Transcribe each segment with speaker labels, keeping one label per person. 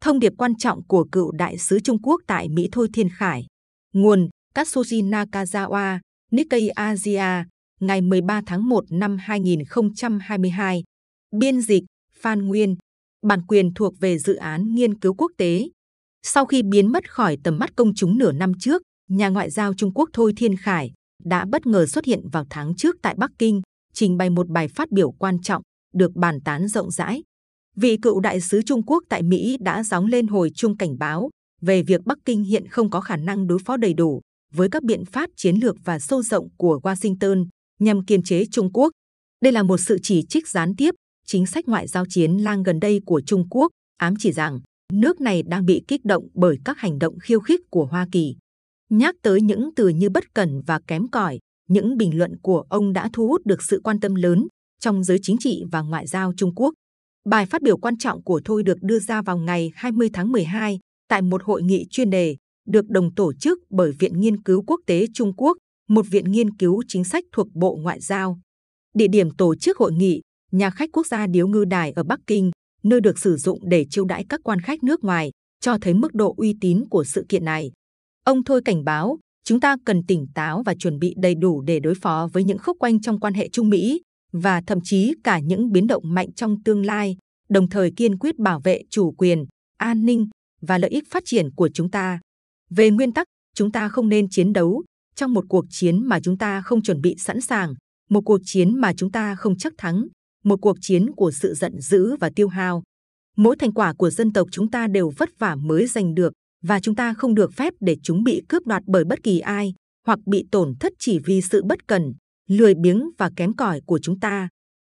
Speaker 1: Thông điệp quan trọng của cựu đại sứ Trung Quốc tại Mỹ Thôi Thiên Khải. Nguồn Katsuji Nakazawa, Nikkei Asia, ngày 13 tháng 1 năm 2022. Biên dịch Phan Nguyên. Bản quyền thuộc về dự án nghiên cứu quốc tế. Sau khi biến mất khỏi tầm mắt công chúng nửa năm trước, nhà ngoại giao Trung Quốc Thôi Thiên Khải đã bất ngờ xuất hiện vào tháng trước tại Bắc Kinh, trình bày một bài phát biểu quan trọng, được bàn tán rộng rãi. Vị cựu đại sứ Trung Quốc tại Mỹ đã gióng lên hồi chuông cảnh báo về việc Bắc Kinh hiện không có khả năng đối phó đầy đủ với các biện pháp chiến lược và sâu rộng của Washington nhằm kiềm chế Trung Quốc. Đây là một sự chỉ trích gián tiếp chính sách ngoại giao chiến lang gần đây của Trung Quốc, ám chỉ rằng nước này đang bị kích động bởi các hành động khiêu khích của Hoa Kỳ. Nhắc tới những từ như bất cẩn và kém cỏi, những bình luận của ông đã thu hút được sự quan tâm lớn trong giới chính trị và ngoại giao Trung Quốc. Bài phát biểu quan trọng của Thôi được đưa ra vào ngày 20 tháng 12 tại một hội nghị chuyên đề được đồng tổ chức bởi Viện Nghiên cứu Quốc tế Trung Quốc, một viện nghiên cứu chính sách thuộc Bộ Ngoại giao. Địa điểm tổ chức hội nghị, nhà khách quốc gia Điếu Ngư Đài ở Bắc Kinh, nơi được sử dụng để chiêu đãi các quan khách nước ngoài, cho thấy mức độ uy tín của sự kiện này. Ông Thôi cảnh báo, chúng ta cần tỉnh táo và chuẩn bị đầy đủ để đối phó với những khúc quanh trong quan hệ Trung Mỹ và thậm chí cả những biến động mạnh trong tương lai, đồng thời kiên quyết bảo vệ chủ quyền, an ninh và lợi ích phát triển của chúng ta. Về nguyên tắc, chúng ta không nên chiến đấu trong một cuộc chiến mà chúng ta không chuẩn bị sẵn sàng, một cuộc chiến mà chúng ta không chắc thắng, một cuộc chiến của sự giận dữ và tiêu hao. Mỗi thành quả của dân tộc chúng ta đều vất vả mới giành được và chúng ta không được phép để chúng bị cướp đoạt bởi bất kỳ ai hoặc bị tổn thất chỉ vì sự bất cần, lười biếng và kém cỏi của chúng ta.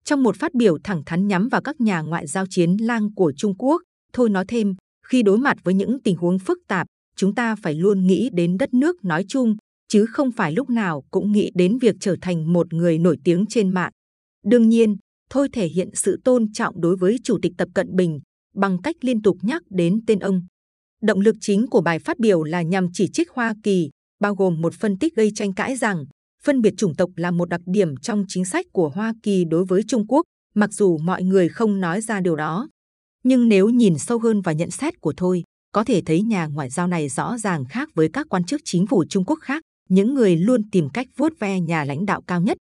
Speaker 1: Trong một phát biểu thẳng thắn nhắm vào các nhà ngoại giao chiến lang của Trung Quốc, Thôi nói thêm, khi đối mặt với những tình huống phức tạp, chúng ta phải luôn nghĩ đến đất nước nói chung, chứ không phải lúc nào cũng nghĩ đến việc trở thành một người nổi tiếng trên mạng. Đương nhiên, Thôi thể hiện sự tôn trọng đối với Chủ tịch Tập Cận Bình bằng cách liên tục nhắc đến tên ông. Động lực chính của bài phát biểu là nhằm chỉ trích Hoa Kỳ, bao gồm một phân tích gây tranh cãi rằng phân biệt chủng tộc là một đặc điểm trong chính sách của Hoa Kỳ đối với Trung Quốc, mặc dù mọi người không nói ra điều đó. Nhưng nếu nhìn sâu hơn vào nhận xét của Thôi, có thể thấy nhà ngoại giao này rõ ràng khác với các quan chức chính phủ Trung Quốc khác, những người luôn tìm cách vuốt ve nhà lãnh đạo cao nhất.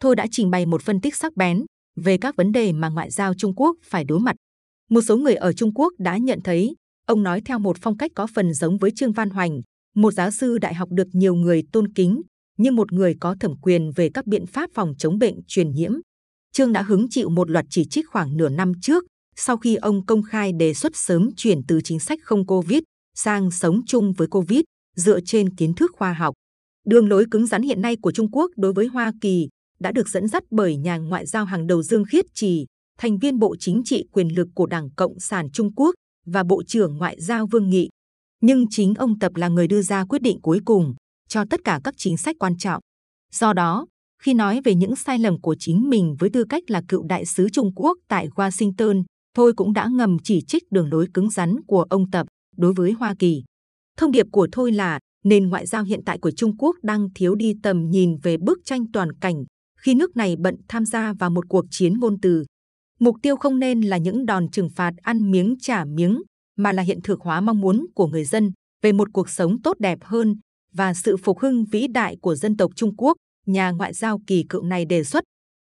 Speaker 1: Thôi đã trình bày một phân tích sắc bén về các vấn đề mà ngoại giao Trung Quốc phải đối mặt. Một số người ở Trung Quốc đã nhận thấy, ông nói theo một phong cách có phần giống với Trương Văn Hoành, một giáo sư đại học được nhiều người tôn kính, như một người có thẩm quyền về các biện pháp phòng chống bệnh truyền nhiễm. Trương đã hứng chịu một loạt chỉ trích khoảng nửa năm trước sau khi ông công khai đề xuất sớm chuyển từ chính sách không Covid sang sống chung với Covid dựa trên kiến thức khoa học. Đường lối cứng rắn hiện nay của Trung Quốc đối với Hoa Kỳ đã được dẫn dắt bởi nhà ngoại giao hàng đầu Dương Khiết Trì, thành viên Bộ Chính trị quyền lực của Đảng Cộng sản Trung Quốc và Bộ trưởng Ngoại giao Vương Nghị. Nhưng chính ông Tập là người đưa ra quyết định cuối cùng cho tất cả các chính sách quan trọng. Do đó, khi nói về những sai lầm của chính mình với tư cách là cựu đại sứ Trung Quốc tại Washington, Thôi cũng đã ngầm chỉ trích đường lối cứng rắn của ông Tập đối với Hoa Kỳ. Thông điệp của Thôi là nền ngoại giao hiện tại của Trung Quốc đang thiếu đi tầm nhìn về bức tranh toàn cảnh khi nước này bận tham gia vào một cuộc chiến ngôn từ. Mục tiêu không nên là những đòn trừng phạt ăn miếng trả miếng, mà là hiện thực hóa mong muốn của người dân về một cuộc sống tốt đẹp hơn và sự phục hưng vĩ đại của dân tộc Trung Quốc, nhà ngoại giao kỳ cựu này đề xuất.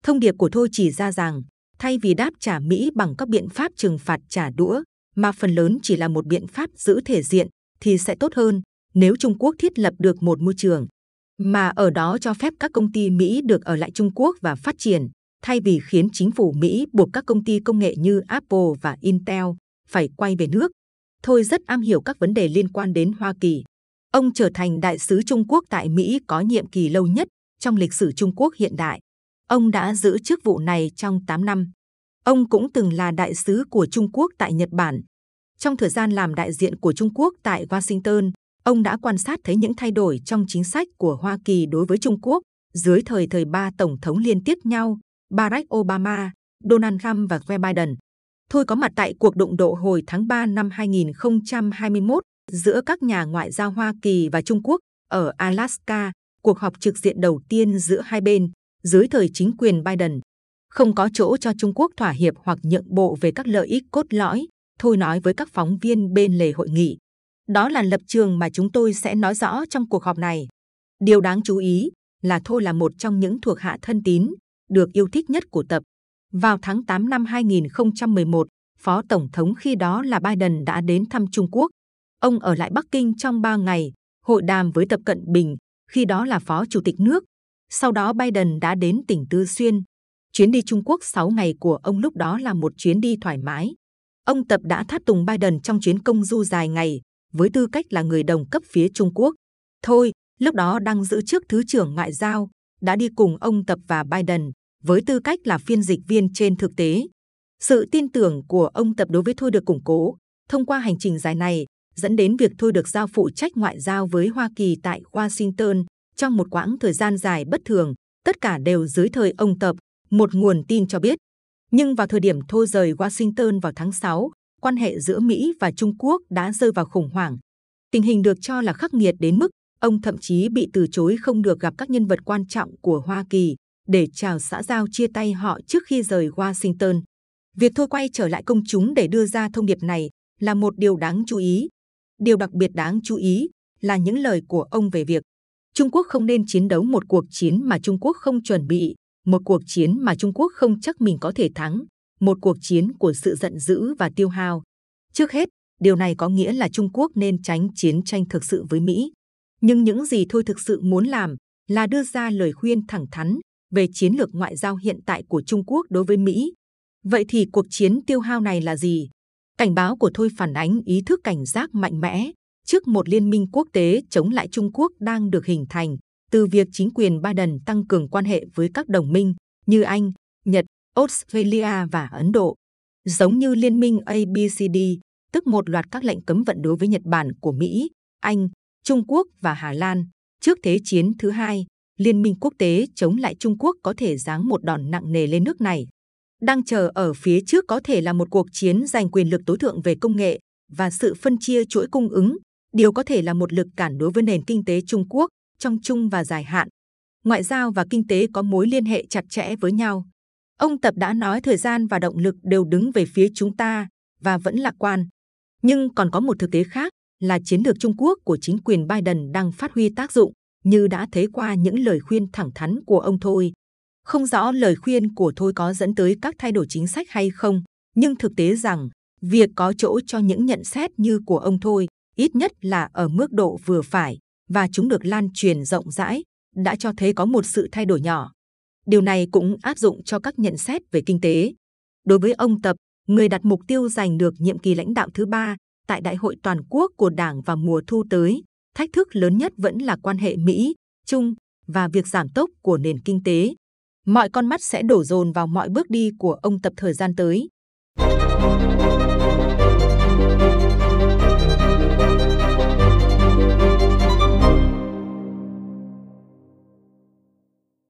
Speaker 1: Thông điệp của Thôi chỉ ra rằng, thay vì đáp trả Mỹ bằng các biện pháp trừng phạt trả đũa, mà phần lớn chỉ là một biện pháp giữ thể diện, thì sẽ tốt hơn nếu Trung Quốc thiết lập được một môi trường mà ở đó cho phép các công ty Mỹ được ở lại Trung Quốc và phát triển, thay vì khiến chính phủ Mỹ buộc các công ty công nghệ như Apple và Intel phải quay về nước. Thôi rất am hiểu các vấn đề liên quan đến Hoa Kỳ. Ông trở thành đại sứ Trung Quốc tại Mỹ có nhiệm kỳ lâu nhất trong lịch sử Trung Quốc hiện đại. Ông đã giữ chức vụ này trong 8 năm. Ông cũng từng là đại sứ của Trung Quốc tại Nhật Bản. Trong thời gian làm đại diện của Trung Quốc tại Washington, ông đã quan sát thấy những thay đổi trong chính sách của Hoa Kỳ đối với Trung Quốc dưới thời thời ba tổng thống liên tiếp nhau, Barack Obama, Donald Trump và Joe Biden. Thôi có mặt tại cuộc đụng độ hồi tháng 3 năm 2021 giữa các nhà ngoại giao Hoa Kỳ và Trung Quốc ở Alaska, cuộc họp trực diện đầu tiên giữa hai bên dưới thời chính quyền Biden. Không có chỗ cho Trung Quốc thỏa hiệp hoặc nhượng bộ về các lợi ích cốt lõi, Thôi nói với các phóng viên bên lề hội nghị. Đó là lập trường mà chúng tôi sẽ nói rõ trong cuộc họp này. Điều đáng chú ý là Thôi là một trong những thuộc hạ thân tín, được yêu thích nhất của tập. Vào tháng 8 năm 2011, Phó Tổng thống khi đó là Biden đã đến thăm Trung Quốc. Ông ở lại Bắc Kinh trong 3 ngày, hội đàm với Tập Cận Bình, khi đó là Phó Chủ tịch nước. Sau đó Biden đã đến tỉnh Tư Xuyên. Chuyến đi Trung Quốc 6 ngày của ông lúc đó là một chuyến đi thoải mái. Ông Tập đã thắt tùng Biden trong chuyến công du dài ngày, với tư cách là người đồng cấp phía Trung Quốc. Thôi, lúc đó đang giữ chức Thứ trưởng Ngoại giao, đã đi cùng ông Tập và Biden, với tư cách là phiên dịch viên trên thực tế. Sự tin tưởng của ông Tập đối với Thôi được củng cố, thông qua hành trình dài này, dẫn đến việc Thôi được giao phụ trách ngoại giao với Hoa Kỳ tại Washington trong một quãng thời gian dài bất thường, tất cả đều dưới thời ông Tập, một nguồn tin cho biết. Nhưng vào thời điểm Thôi rời Washington vào tháng 6, quan hệ giữa Mỹ và Trung Quốc đã rơi vào khủng hoảng. Tình hình được cho là khắc nghiệt đến mức ông thậm chí bị từ chối không được gặp các nhân vật quan trọng của Hoa Kỳ để chào xã giao chia tay họ trước khi rời Washington. Việc thôi quay trở lại công chúng để đưa ra thông điệp này là một điều đáng chú ý. Điều đặc biệt đáng chú ý là những lời của ông về việc Trung Quốc không nên chiến đấu một cuộc chiến mà Trung Quốc không chuẩn bị, một cuộc chiến mà Trung Quốc không chắc mình có thể thắng, một cuộc chiến của sự giận dữ và tiêu hao. Trước hết, điều này có nghĩa là Trung Quốc nên tránh chiến tranh thực sự với Mỹ. Nhưng những gì thôi thực sự muốn làm là đưa ra lời khuyên thẳng thắn về chiến lược ngoại giao hiện tại của Trung Quốc đối với Mỹ. Vậy thì cuộc chiến tiêu hao này là gì? Cảnh báo của Thôi phản ánh ý thức cảnh giác mạnh mẽ trước một liên minh quốc tế chống lại Trung Quốc đang được hình thành từ việc chính quyền Biden tăng cường quan hệ với các đồng minh như Anh, Nhật, Australia và Ấn Độ. Giống như liên minh ABCD, tức một loạt các lệnh cấm vận đối với Nhật Bản của Mỹ, Anh, Trung Quốc và Hà Lan. Trước Thế chiến thứ hai, liên minh quốc tế chống lại Trung Quốc có thể giáng một đòn nặng nề lên nước này. Đang chờ ở phía trước có thể là một cuộc chiến giành quyền lực tối thượng về công nghệ và sự phân chia chuỗi cung ứng, điều có thể là một lực cản đối với nền kinh tế Trung Quốc trong chung và dài hạn. Ngoại giao và kinh tế có mối liên hệ chặt chẽ với nhau. Ông Tập đã nói thời gian và động lực đều đứng về phía chúng ta và vẫn lạc quan. Nhưng còn có một thực tế khác là chiến lược Trung Quốc của chính quyền Biden đang phát huy tác dụng như đã thấy qua những lời khuyên thẳng thắn của ông Thôi. Không rõ lời khuyên của Thôi có dẫn tới các thay đổi chính sách hay không, nhưng thực tế rằng việc có chỗ cho những nhận xét như của ông Thôi, ít nhất là ở mức độ vừa phải và chúng được lan truyền rộng rãi, đã cho thấy có một sự thay đổi nhỏ. Điều này cũng áp dụng cho các nhận xét về kinh tế. Đối với ông Tập, người đặt mục tiêu giành được nhiệm kỳ lãnh đạo thứ ba tại Đại hội toàn quốc của Đảng vào mùa thu tới, thách thức lớn nhất vẫn là quan hệ Mỹ, Trung và việc giảm tốc của nền kinh tế. Mọi con mắt sẽ đổ dồn vào mọi bước đi của ông Tập thời gian tới.